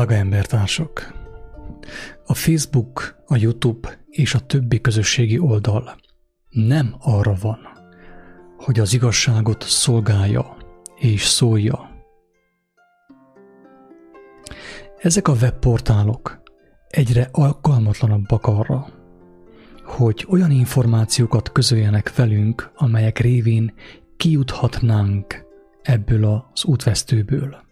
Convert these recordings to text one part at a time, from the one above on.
Drága embertársak! A Facebook, a YouTube és a többi közösségi oldal nem arra van, hogy az igazságot szolgálja és szólja. Ezek a webportálok egyre alkalmatlanabbak arra, hogy olyan információkat közöljenek velünk, amelyek révén kijuthatnánk ebből az útvesztőből.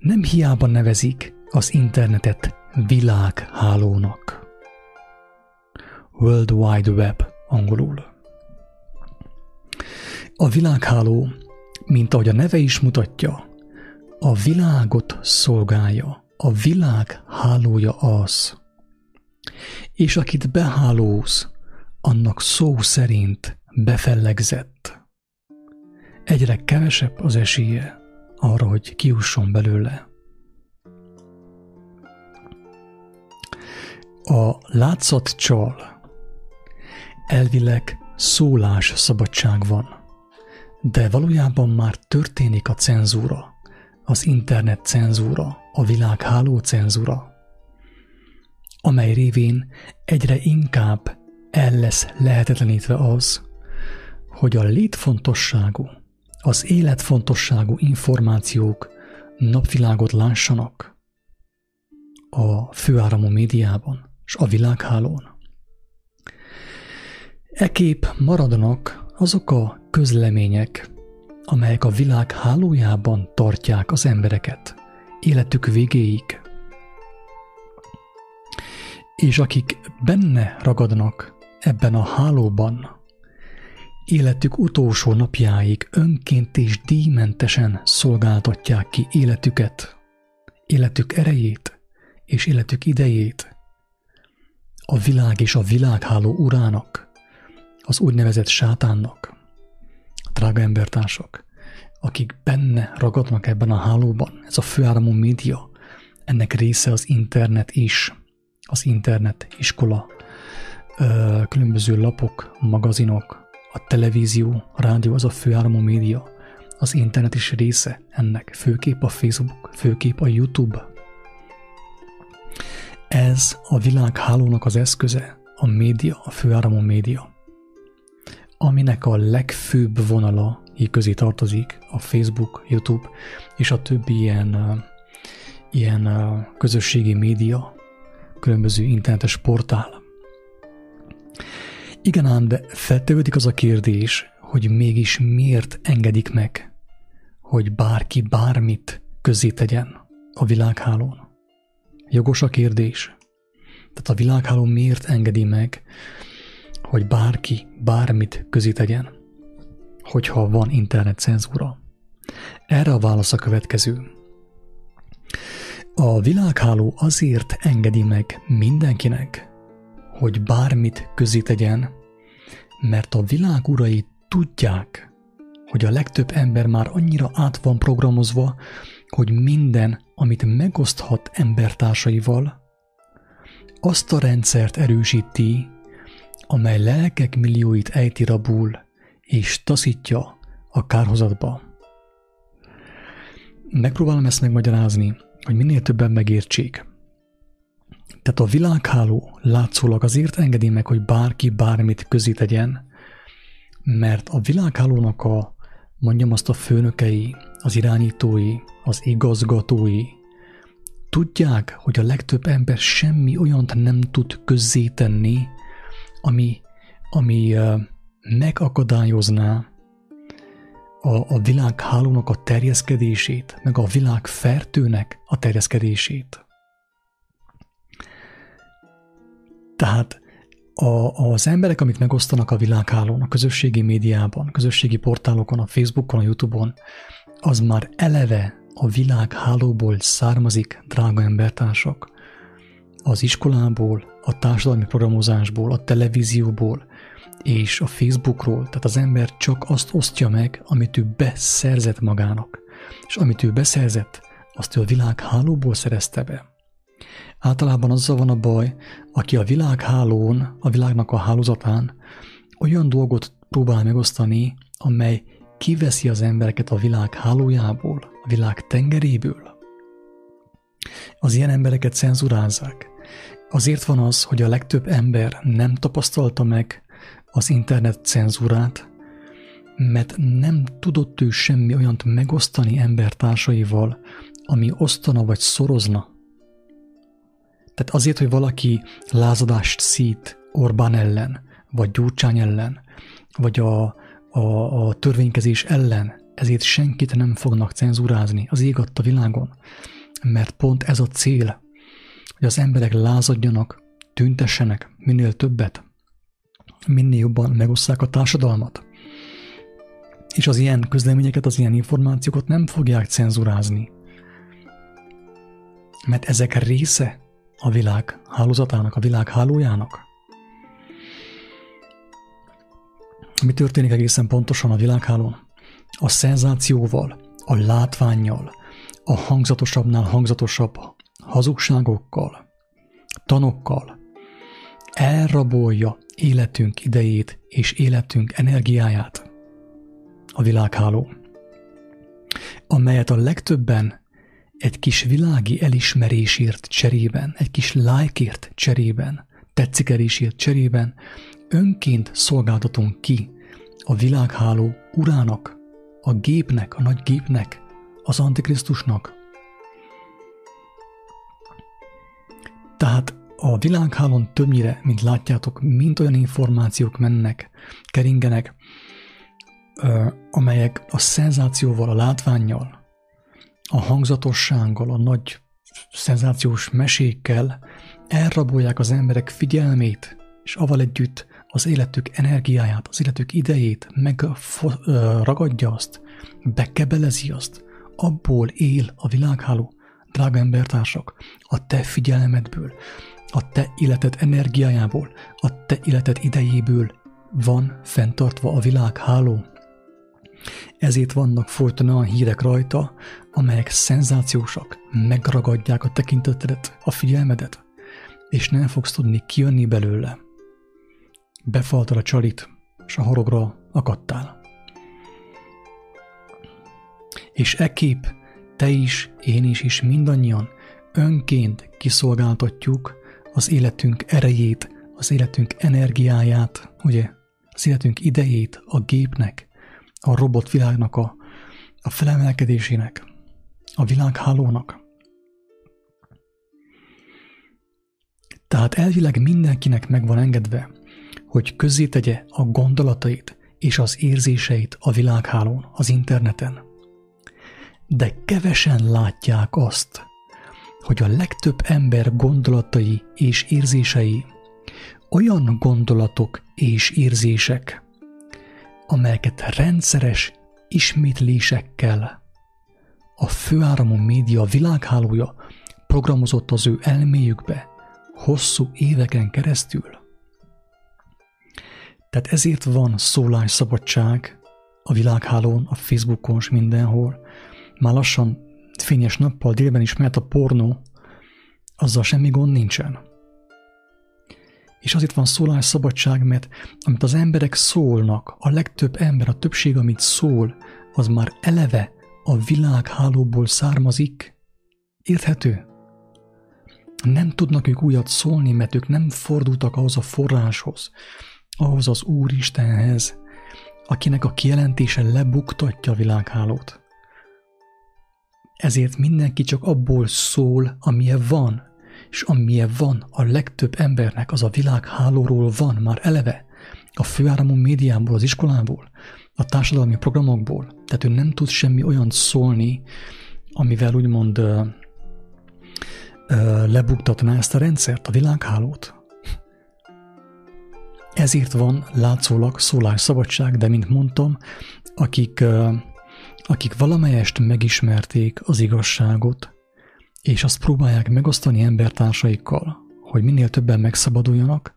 Nem hiába nevezik az internetet világhálónak. World Wide Web angolul. A világháló, mint ahogy a neve is mutatja, a világot szolgálja. A világ hálója az. És akit behálóz, annak szó szerint befellegzett. Egyre kevesebb az esélye arra, hogy kiusson belőle. A látszat csal. Elvileg szólás szabadság van, de valójában már történik a cenzúra, az internet cenzúra, a világháló cenzúra, amely révén egyre inkább el lesz lehetetlenítve az, hogy a létfontosságú, az életfontosságú információk napvilágot lássanak a főáramú médiában és a világhálón. Ekép maradnak azok a közlemények, amelyek a világ hálójában tartják az embereket életük végéig. És akik benne ragadnak ebben a hálóban, életük utolsó napjáig önként és díjmentesen szolgáltatják ki életüket, életük erejét és életük idejét a világ és a világháló urának, az úgynevezett sátánnak. Drága embertársak, akik benne ragadnak ebben a hálóban, ez a főáramú média, ennek része az internet is, az internet iskola, különböző lapok, magazinok, a televízió, a rádió az a főáramú média, az internet is része ennek, főképp a Facebook, főképp a YouTube. Ez a világhálónak az eszköze, a média, a főáramú média, aminek a legfőbb vonala közé tartozik a Facebook, YouTube és a többi ilyen, ilyen közösségi média, különböző internetes portál. Igen ám, de feltevődik az a kérdés, hogy mégis miért engedik meg, hogy bárki bármit közé tegyen a világhálón. Jogos a kérdés. Tehát a világháló miért engedi meg, hogy bárki bármit közé tegyen, hogyha van internet cenzúra? Erre a válasz a következő. A világháló azért engedi meg mindenkinek, hogy bármit közé tegyen, mert a világ urai tudják, hogy a legtöbb ember már annyira át van programozva, hogy minden, amit megoszthat embertársaival, azt a rendszert erősíti, amely lelkek millióit ejti rabul és taszítja a kárhozatba. Megpróbálom ezt megmagyarázni, hogy minél többen megértsék. Tehát a világháló látszólag azért engedi meg, hogy bárki bármit közé tegyen, mert a világhálónak a, mondjam azt a főnökei, az irányítói, az igazgatói tudják, hogy a legtöbb ember semmi olyant nem tud közzétenni, ami, ami megakadályozná a, a világhálónak a terjeszkedését, meg a világ fertőnek a terjeszkedését. Tehát a, az emberek, amik megosztanak a világhálón, a közösségi médiában, közösségi portálokon, a Facebookon, a Youtube-on, az már eleve a világhálóból származik, drága embertársak. Az iskolából, a társadalmi programozásból, a televízióból és a Facebookról, tehát az ember csak azt osztja meg, amit ő beszerzett magának. És amit ő beszerzett, azt ő a világhálóból szerezte be. Általában azzal van a baj, aki a világhálón, a világnak a hálózatán olyan dolgot próbál megosztani, amely kiveszi az embereket a világ hálójából, a világ tengeréből. Az ilyen embereket cenzurázzák. Azért van az, hogy a legtöbb ember nem tapasztalta meg az internet cenzúrát, mert nem tudott ő semmi olyant megosztani embertársaival, ami osztana vagy szorozna. Tehát azért, hogy valaki lázadást szít Orbán ellen, vagy Gyurcsány ellen, vagy a, a, a törvénykezés ellen, ezért senkit nem fognak cenzurázni az ég a világon. Mert pont ez a cél, hogy az emberek lázadjanak, tüntessenek minél többet, minél jobban megosszák a társadalmat. És az ilyen közleményeket, az ilyen információkat nem fogják cenzurázni. Mert ezek része a világ hálózatának, a világ hálójának. Mi történik egészen pontosan a világhálón? A szenzációval, a látványjal, a hangzatosabbnál hangzatosabb hazugságokkal, tanokkal elrabolja életünk idejét és életünk energiáját a világháló, amelyet a legtöbben egy kis világi elismerésért cserében, egy kis lájkért cserében, tetszikerésért cserében önként szolgáltatunk ki a világháló urának, a gépnek, a nagy gépnek, az Antikrisztusnak. Tehát a világhálón többnyire, mint látjátok, mind olyan információk mennek, keringenek, amelyek a szenzációval, a látványjal, a hangzatossággal, a nagy szenzációs mesékkel elrabolják az emberek figyelmét, és aval együtt az életük energiáját, az életük idejét, megragadja azt, bekebelezi azt, abból él a világháló, drága embertársak, a te figyelmedből, a te életed energiájából, a te életed idejéből van fenntartva a világháló. Ezért vannak folyton olyan hírek rajta, amelyek szenzációsak, megragadják a tekintetedet, a figyelmedet, és nem fogsz tudni kijönni belőle. Befaltad a csalit, és a horogra akadtál. És e kép te is, én is, és mindannyian önként kiszolgáltatjuk az életünk erejét, az életünk energiáját, ugye, az életünk idejét a gépnek, a robotvilágnak a, a felemelkedésének, a világhálónak. Tehát elvileg mindenkinek meg van engedve, hogy tegye a gondolatait és az érzéseit a világhálón, az interneten. De kevesen látják azt, hogy a legtöbb ember gondolatai és érzései olyan gondolatok és érzések, amelyeket rendszeres ismétlésekkel a főáramú média világhálója programozott az ő elméjükbe hosszú éveken keresztül. Tehát ezért van szólásszabadság a világhálón, a Facebookon és mindenhol. Már lassan fényes nappal délben is mehet a pornó, azzal semmi gond nincsen. És azért van szólásszabadság, mert amit az emberek szólnak, a legtöbb ember, a többség, amit szól, az már eleve a világhálóból származik. Érthető? Nem tudnak ők újat szólni, mert ők nem fordultak ahhoz a forráshoz, ahhoz az Úristenhez, akinek a kijelentése lebuktatja a világhálót. Ezért mindenki csak abból szól, amilyen van, és amilyen van a legtöbb embernek, az a világhálóról van már eleve, a főáramú médiából, az iskolából, a társadalmi programokból. Tehát ő nem tud semmi olyan szólni, amivel úgymond ö, ö, lebuktatná ezt a rendszert, a világhálót. Ezért van látszólag szólásszabadság, de mint mondtam, akik, akik valamelyest megismerték az igazságot, és azt próbálják megosztani embertársaikkal, hogy minél többen megszabaduljanak,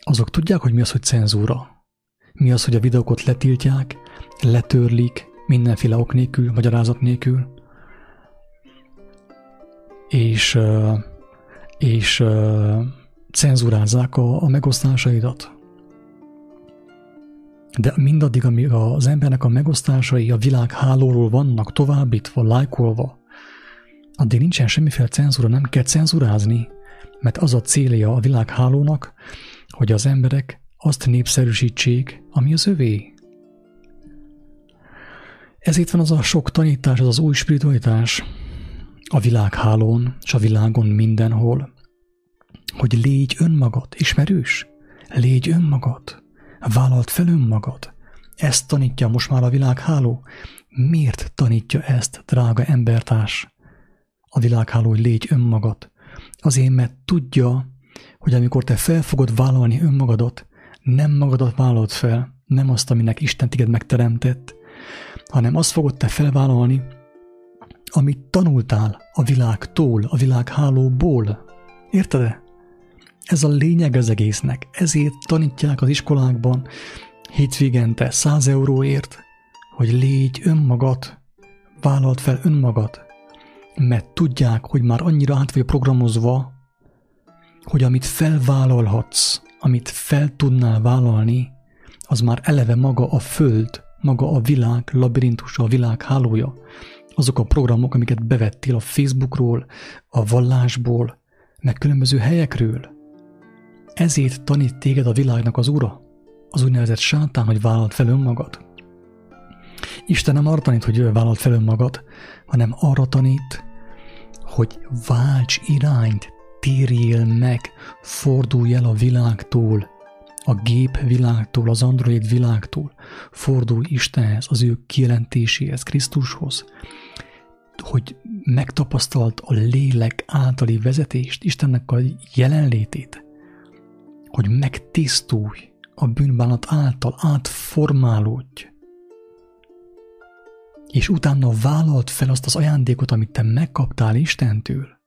azok tudják, hogy mi az, hogy cenzúra. Mi az, hogy a videókat letiltják, letörlik, mindenféle ok nélkül, magyarázat nélkül, és, és cenzúrázzák a, a megosztásaidat. De mindaddig, amíg az embernek a megosztásai a világ hálóról vannak továbbítva, lájkolva, addig nincsen semmiféle cenzúra, nem kell cenzurázni, mert az a célja a világhálónak, hogy az emberek azt népszerűsítsék, ami az övé. Ezért van az a sok tanítás, az az új spiritualitás a világhálón és a világon mindenhol, hogy légy önmagad, ismerős? Légy önmagad, vállalt fel önmagad. Ezt tanítja most már a világháló. Miért tanítja ezt, drága embertárs? A világháló, hogy légy önmagad. Azért, mert tudja, hogy amikor te fel fogod vállalni önmagadat, nem magadat vállalod fel, nem azt, aminek Isten téged megteremtett, hanem azt fogod te felvállalni, amit tanultál a világtól, a világhálóból. Érted-e? Ez a lényeg az egésznek. Ezért tanítják az iskolákban hétvégente 100 euróért, hogy légy önmagad, vállalt fel önmagad, mert tudják, hogy már annyira át vagy programozva, hogy amit felvállalhatsz, amit fel tudnál vállalni, az már eleve maga a föld, maga a világ labirintusa, a világ hálója. Azok a programok, amiket bevettél a Facebookról, a vallásból, meg különböző helyekről. Ezért tanít téged a világnak az ura, az úgynevezett sátán, hogy vállalt fel önmagad. Isten nem arra tanít, hogy vállalt fel önmagad, hanem arra tanít, hogy válts irányt, térjél meg, fordulj el a világtól, a gép világtól, az android világtól, fordulj Istenhez, az ő kijelentéséhez, Krisztushoz, hogy megtapasztalt a lélek általi vezetést, Istennek a jelenlétét, hogy megtisztulj a bűnbánat által, átformálódj, és utána vállalt fel azt az ajándékot, amit te megkaptál Istentől.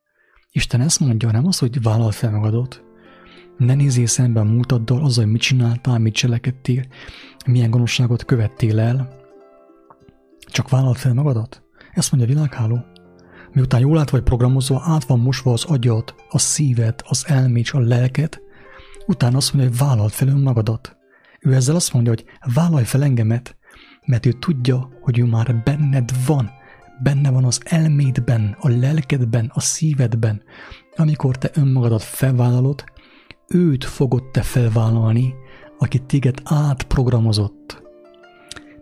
Isten ezt mondja, nem az, hogy vállalt fel magadot. Ne nézzél szembe a múltaddal, azzal, hogy mit csináltál, mit cselekedtél, milyen gonoszságot követtél el. Csak vállalt fel magadat. Ezt mondja a világháló. Miután jól át vagy programozva, át van mosva az agyat, a szíved, az elmét, a lelket, utána azt mondja, hogy vállalt fel önmagadat. Ő ezzel azt mondja, hogy vállalj fel engemet, mert ő tudja, hogy ő már benned van, benne van az elmédben, a lelkedben, a szívedben. Amikor te önmagadat felvállalod, őt fogod te felvállalni, aki téged átprogramozott.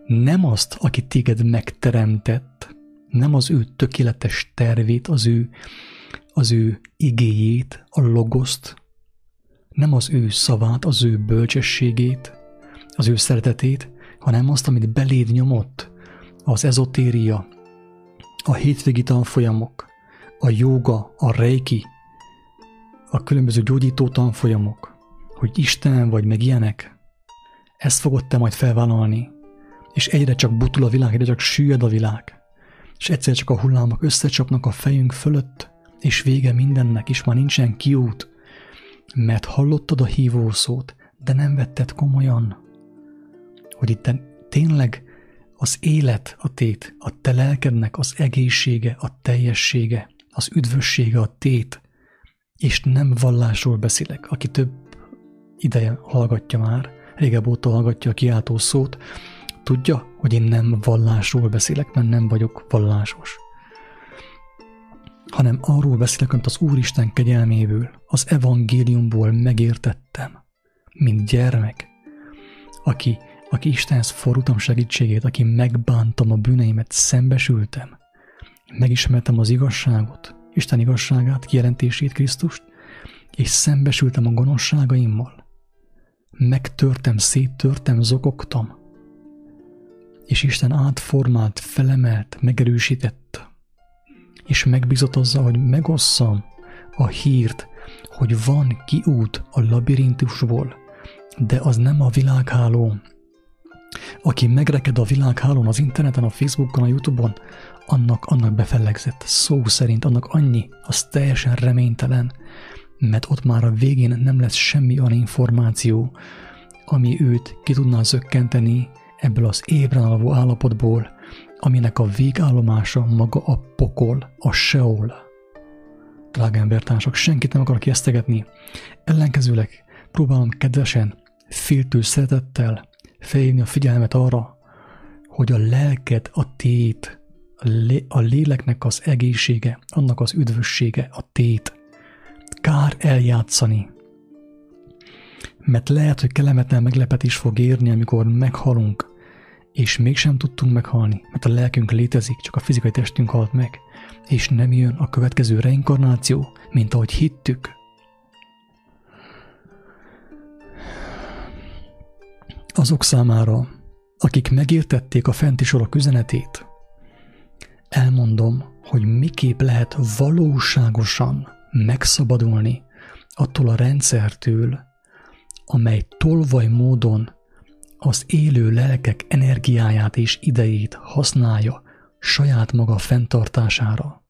Nem azt, aki téged megteremtett, nem az ő tökéletes tervét, az ő, az ő igéjét, a logoszt, nem az ő szavát, az ő bölcsességét, az ő szeretetét, hanem azt, amit beléd nyomott, az ezotéria, a hétvégi tanfolyamok, a joga, a reiki, a különböző gyógyító tanfolyamok, hogy Isten vagy meg ilyenek, ezt fogod te majd felvállalni, és egyre csak butul a világ, egyre csak süllyed a világ, és egyszer csak a hullámok összecsapnak a fejünk fölött, és vége mindennek, és már nincsen kiút, mert hallottad a hívószót, de nem vetted komolyan hogy itt tényleg az élet a tét, a te lelkednek az egészsége, a teljessége, az üdvössége a tét, és nem vallásról beszélek, aki több ideje hallgatja már, régebb óta hallgatja a kiáltó szót, tudja, hogy én nem vallásról beszélek, mert nem vagyok vallásos. Hanem arról beszélek, amit az Úristen kegyelméből, az evangéliumból megértettem, mint gyermek, aki aki Istenhez fordultam segítségét, aki megbántam a bűneimet, szembesültem, megismertem az igazságot, Isten igazságát, kijelentését, Krisztust, és szembesültem a gonoszságaimmal. Megtörtem, széttörtem, zokogtam, és Isten átformált, felemelt, megerősített, és megbízott azzal, hogy megosszam a hírt, hogy van kiút a labirintusból, de az nem a világháló, aki megreked a világhálón, az interneten, a Facebookon, a Youtube-on, annak, annak befellegzett. Szó szerint annak annyi, az teljesen reménytelen, mert ott már a végén nem lesz semmi olyan információ, ami őt ki tudná zökkenteni ebből az ébren alvó állapotból, aminek a végállomása maga a pokol, a seol. Drága embertársak, senkit nem akarok ijesztegetni. Ellenkezőleg próbálom kedvesen, féltő szeretettel, felhívni a figyelmet arra, hogy a lelked a tét, a, lé, a léleknek az egészsége, annak az üdvössége, a tét. Kár eljátszani. Mert lehet, hogy kellemetlen meglepetés fog érni, amikor meghalunk, és mégsem tudtunk meghalni, mert a lelkünk létezik, csak a fizikai testünk halt meg, és nem jön a következő reinkarnáció, mint ahogy hittük. Azok számára, akik megértették a fenti sorok üzenetét, elmondom, hogy miképp lehet valóságosan megszabadulni attól a rendszertől, amely tolvaj módon az élő lelkek energiáját és idejét használja saját maga fenntartására.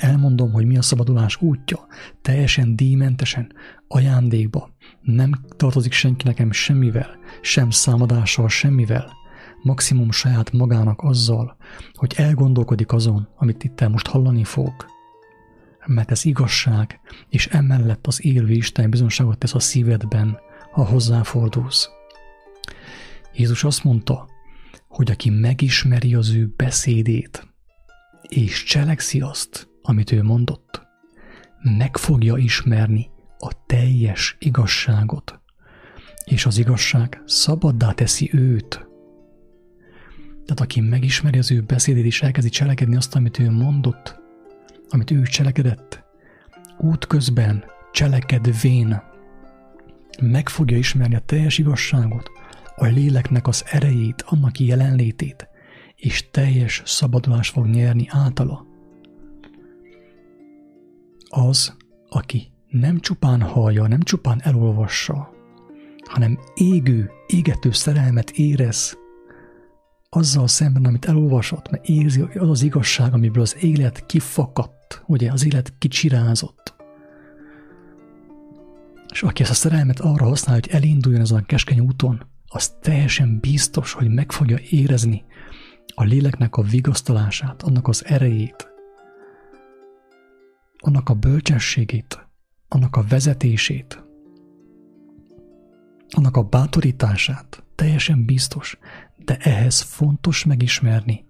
Elmondom, hogy mi a szabadulás útja, teljesen díjmentesen, ajándékba, nem tartozik senki nekem semmivel, sem számadással, semmivel, maximum saját magának azzal, hogy elgondolkodik azon, amit itt most hallani fog. Mert ez igazság, és emellett az élő Isten bizonságot tesz a szívedben, ha hozzáfordulsz. Jézus azt mondta, hogy aki megismeri az ő beszédét, és cselekszi azt, amit ő mondott, meg fogja ismerni a teljes igazságot, és az igazság szabaddá teszi őt. Tehát aki megismeri az ő beszédét, és elkezdi cselekedni azt, amit ő mondott, amit ő cselekedett, útközben cselekedvén meg fogja ismerni a teljes igazságot, a léleknek az erejét, annak jelenlétét, és teljes szabadulást fog nyerni általa. Az, aki nem csupán hallja, nem csupán elolvassa, hanem égő, égető szerelmet érez azzal szemben, amit elolvasott, mert érzi, hogy az az igazság, amiből az élet kifakadt, ugye az élet kicsirázott. És aki ezt a szerelmet arra használja, hogy elinduljon ezen a keskeny úton, az teljesen biztos, hogy meg fogja érezni a léleknek a vigasztalását, annak az erejét, annak a bölcsességét, annak a vezetését, annak a bátorítását, teljesen biztos, de ehhez fontos megismerni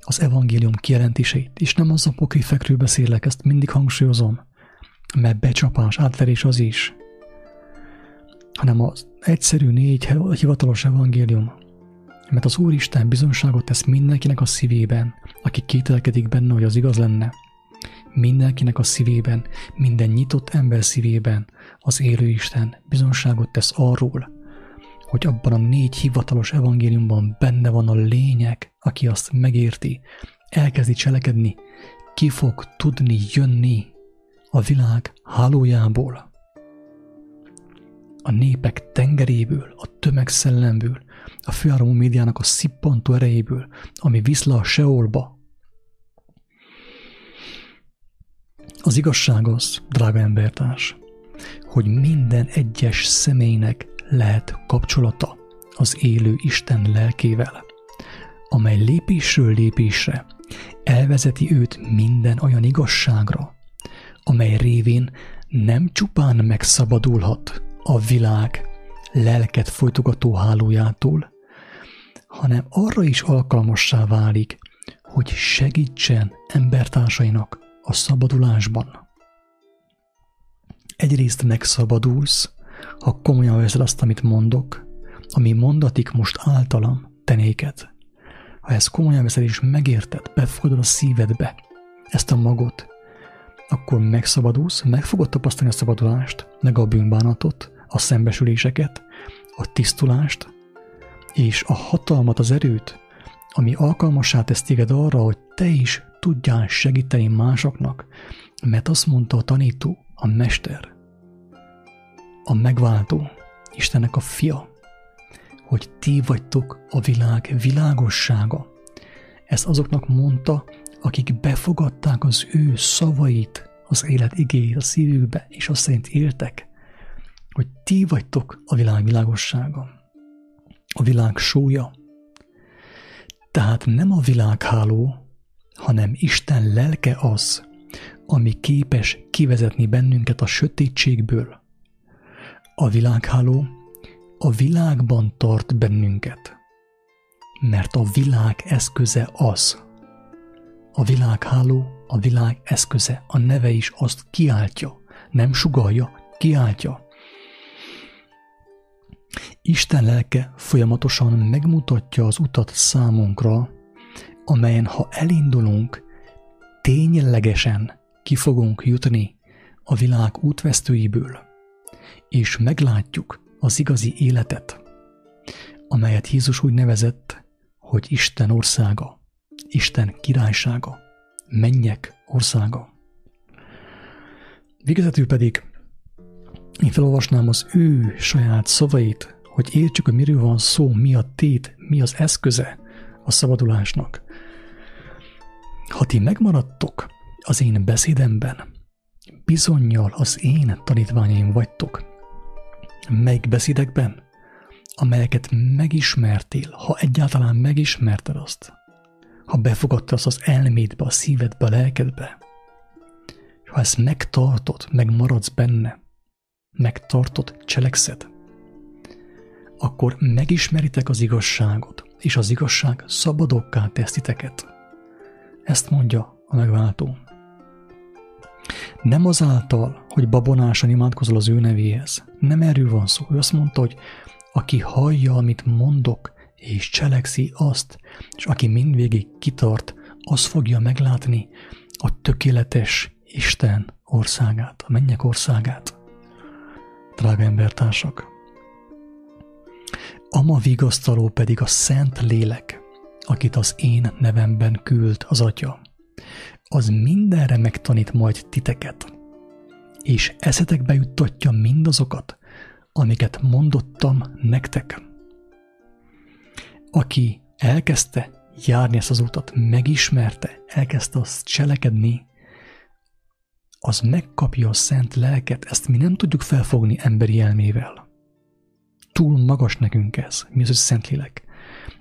az evangélium kijelentéseit, és nem az apokrifekről beszélek, ezt mindig hangsúlyozom, mert becsapás, átverés az is, hanem az egyszerű négy hivatalos evangélium, mert az Úristen bizonságot tesz mindenkinek a szívében, aki kételkedik benne, hogy az igaz lenne. Mindenkinek a szívében, minden nyitott ember szívében az élő Isten bizonságot tesz arról, hogy abban a négy hivatalos evangéliumban benne van a lényeg, aki azt megérti, elkezdi cselekedni, ki fog tudni jönni a világ hálójából a népek tengeréből, a tömegszellemből, a főáramú médiának a szippantó erejéből, ami viszla a seolba. Az igazság az, drága embertárs, hogy minden egyes személynek lehet kapcsolata az élő Isten lelkével, amely lépésről lépésre elvezeti őt minden olyan igazságra, amely révén nem csupán megszabadulhat a világ lelket folytogató hálójától, hanem arra is alkalmassá válik, hogy segítsen embertársainak a szabadulásban. Egyrészt megszabadulsz, ha komolyan veszed azt, amit mondok, ami mondatik most általam tenéket. Ha ezt komolyan veszed és megérted, befogadod a szívedbe ezt a magot, akkor megszabadulsz, meg fogod tapasztalni a szabadulást, meg a bűnbánatot, a szembesüléseket, a tisztulást, és a hatalmat, az erőt, ami alkalmassá tesz téged arra, hogy te is tudjál segíteni másoknak, mert azt mondta a tanító, a mester, a megváltó, Istennek a fia, hogy ti vagytok a világ világossága. Ezt azoknak mondta, akik befogadták az ő szavait, az élet igéjét a szívükbe, és azt szerint éltek, hogy ti vagytok a világ világossága, a világ sója. Tehát nem a világháló, hanem Isten lelke az, ami képes kivezetni bennünket a sötétségből. A világháló a világban tart bennünket, mert a világ eszköze az, A világháló, a világ eszköze, a neve is azt kiáltja, nem sugalja, kiáltja. Isten lelke folyamatosan megmutatja az utat számunkra, amelyen ha elindulunk, ténylegesen ki fogunk jutni a világ útvesztőiből, és meglátjuk az igazi életet, amelyet Jézus úgy nevezett, hogy Isten országa, Isten királysága, mennyek országa. Végezetül pedig én felolvasnám az ő saját szavait, hogy értsük, hogy miről van szó, mi a tét, mi az eszköze a szabadulásnak. Ha ti megmaradtok az én beszédemben, bizonyal az én tanítványaim vagytok. Melyik beszédekben? Amelyeket megismertél, ha egyáltalán megismerted azt. Ha befogadtad azt az elmédbe, a szívedbe, a lelkedbe. Ha ezt megtartod, megmaradsz benne, megtartod, cselekszed, akkor megismeritek az igazságot, és az igazság szabadokká tesz titeket. Ezt mondja a megváltó. Nem azáltal, hogy babonásan imádkozol az ő nevéhez. Nem erről van szó. Ő azt mondta, hogy aki hallja, amit mondok, és cselekszi azt, és aki mindvégig kitart, az fogja meglátni a tökéletes Isten országát, a mennyek országát. Drága embertársak! Ama vigasztaló pedig a Szent Lélek, akit az én nevemben küld az Atya. Az mindenre megtanít majd titeket, és eszetekbe juttatja mindazokat, amiket mondottam nektek. Aki elkezdte járni ezt az utat, megismerte, elkezdte azt cselekedni, az megkapja a szent lelket, ezt mi nem tudjuk felfogni emberi elmével. Túl magas nekünk ez, mi az, hogy szent lélek.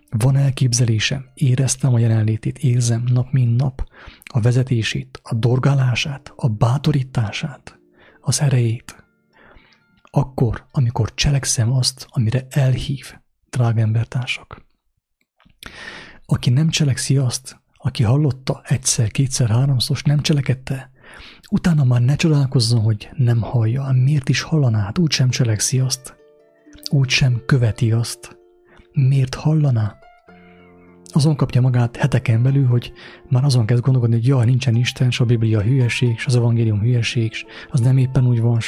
Van elképzelésem, éreztem a jelenlétét, érzem nap mint nap a vezetését, a dorgálását, a bátorítását, az erejét. Akkor, amikor cselekszem azt, amire elhív, drága embertársak. Aki nem cselekszi azt, aki hallotta egyszer, kétszer, háromszor, nem cselekedte, utána már ne csodálkozzon, hogy nem hallja, miért is hallaná, hát úgysem cselekszi azt, úgysem követi azt. Miért hallaná? azon kapja magát heteken belül, hogy már azon kezd gondolkodni, hogy jaj, nincsen Isten, és a Biblia hülyeség, és az evangélium hülyeség, és az nem éppen úgy van,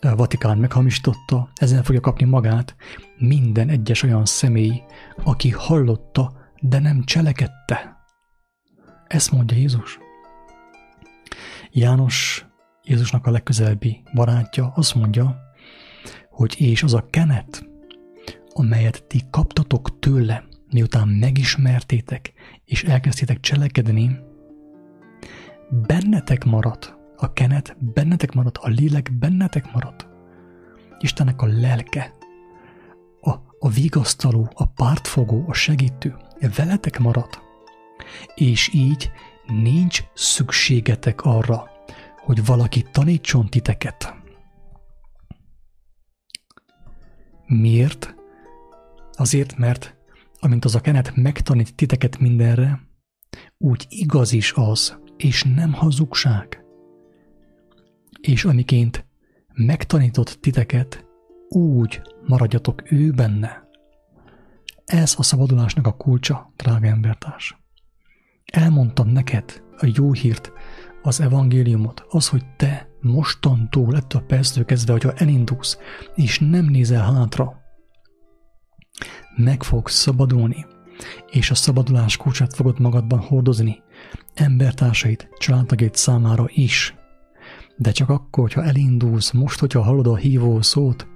a Vatikán meghamisította, ezen fogja kapni magát minden egyes olyan személy, aki hallotta, de nem cselekedte. Ezt mondja Jézus. János, Jézusnak a legközelebbi barátja, azt mondja, hogy és az a kenet, amelyet ti kaptatok tőle, miután megismertétek és elkezdtétek cselekedni, bennetek marad a kenet, bennetek marad a lélek, bennetek marad. Istennek a lelke, a, a vigasztaló, a pártfogó, a segítő, veletek marad. És így nincs szükségetek arra, hogy valaki tanítson titeket. Miért? Azért, mert amint az a kenet megtanít titeket mindenre, úgy igaz is az, és nem hazugság. És amiként megtanított titeket, úgy maradjatok ő benne. Ez a szabadulásnak a kulcsa, drága embertárs. Elmondtam neked a jó hírt, az evangéliumot, az, hogy te mostantól ettől a perctől kezdve, hogyha elindulsz, és nem nézel hátra, meg fogsz szabadulni, és a szabadulás kulcsát fogod magadban hordozni, embertársait, családtagjait számára is. De csak akkor, hogyha elindulsz, most, hogyha hallod a hívó szót,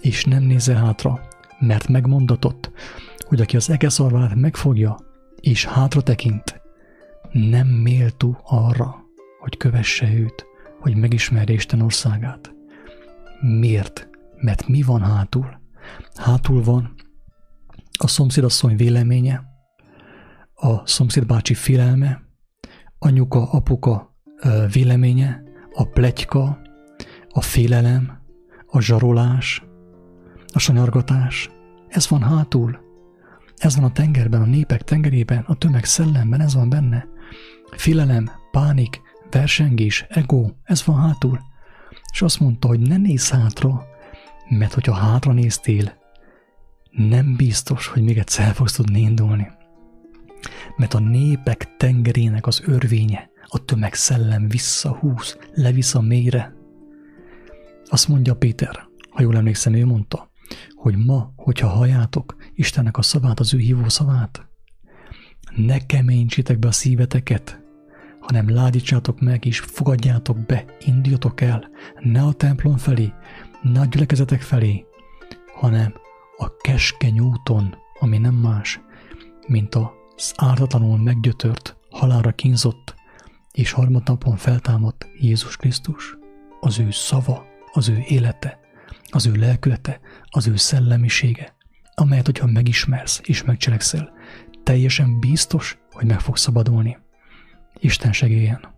és nem nézel hátra, mert megmondatott, hogy aki az egeszarvát megfogja, és hátra tekint, nem méltó arra, hogy kövesse őt, hogy megismerje Isten országát. Miért? Mert mi van hátul? Hátul van a szomszédasszony véleménye, a szomszédbácsi félelme, anyuka, apuka véleménye, a pletyka, a félelem, a zsarolás, a sanyargatás. Ez van hátul. Ez van a tengerben, a népek tengerében, a tömeg szellemben, ez van benne. Félelem, pánik, versengés, ego, ez van hátul. És azt mondta, hogy ne nézz hátra, mert hogyha hátra néztél, nem biztos, hogy még egyszer fogsz tudni indulni. Mert a népek tengerének az örvénye, a tömeg szellem visszahúz, levisz a mélyre. Azt mondja Péter, ha jól emlékszem, ő mondta, hogy ma, hogyha halljátok Istennek a szavát, az ő hívó szavát, ne keményítsétek be a szíveteket, hanem ládítsátok meg és fogadjátok be, induljatok el, ne a templom felé, ne a gyülekezetek felé, hanem a keskeny úton, ami nem más, mint az ártatlanul meggyötört, halára kínzott és harmadnapon feltámadt Jézus Krisztus, az ő szava, az ő élete, az ő lelkülete, az ő szellemisége, amelyet, hogyha megismersz és megcselekszel, teljesen biztos, hogy meg fogsz szabadulni. Isten segéljen!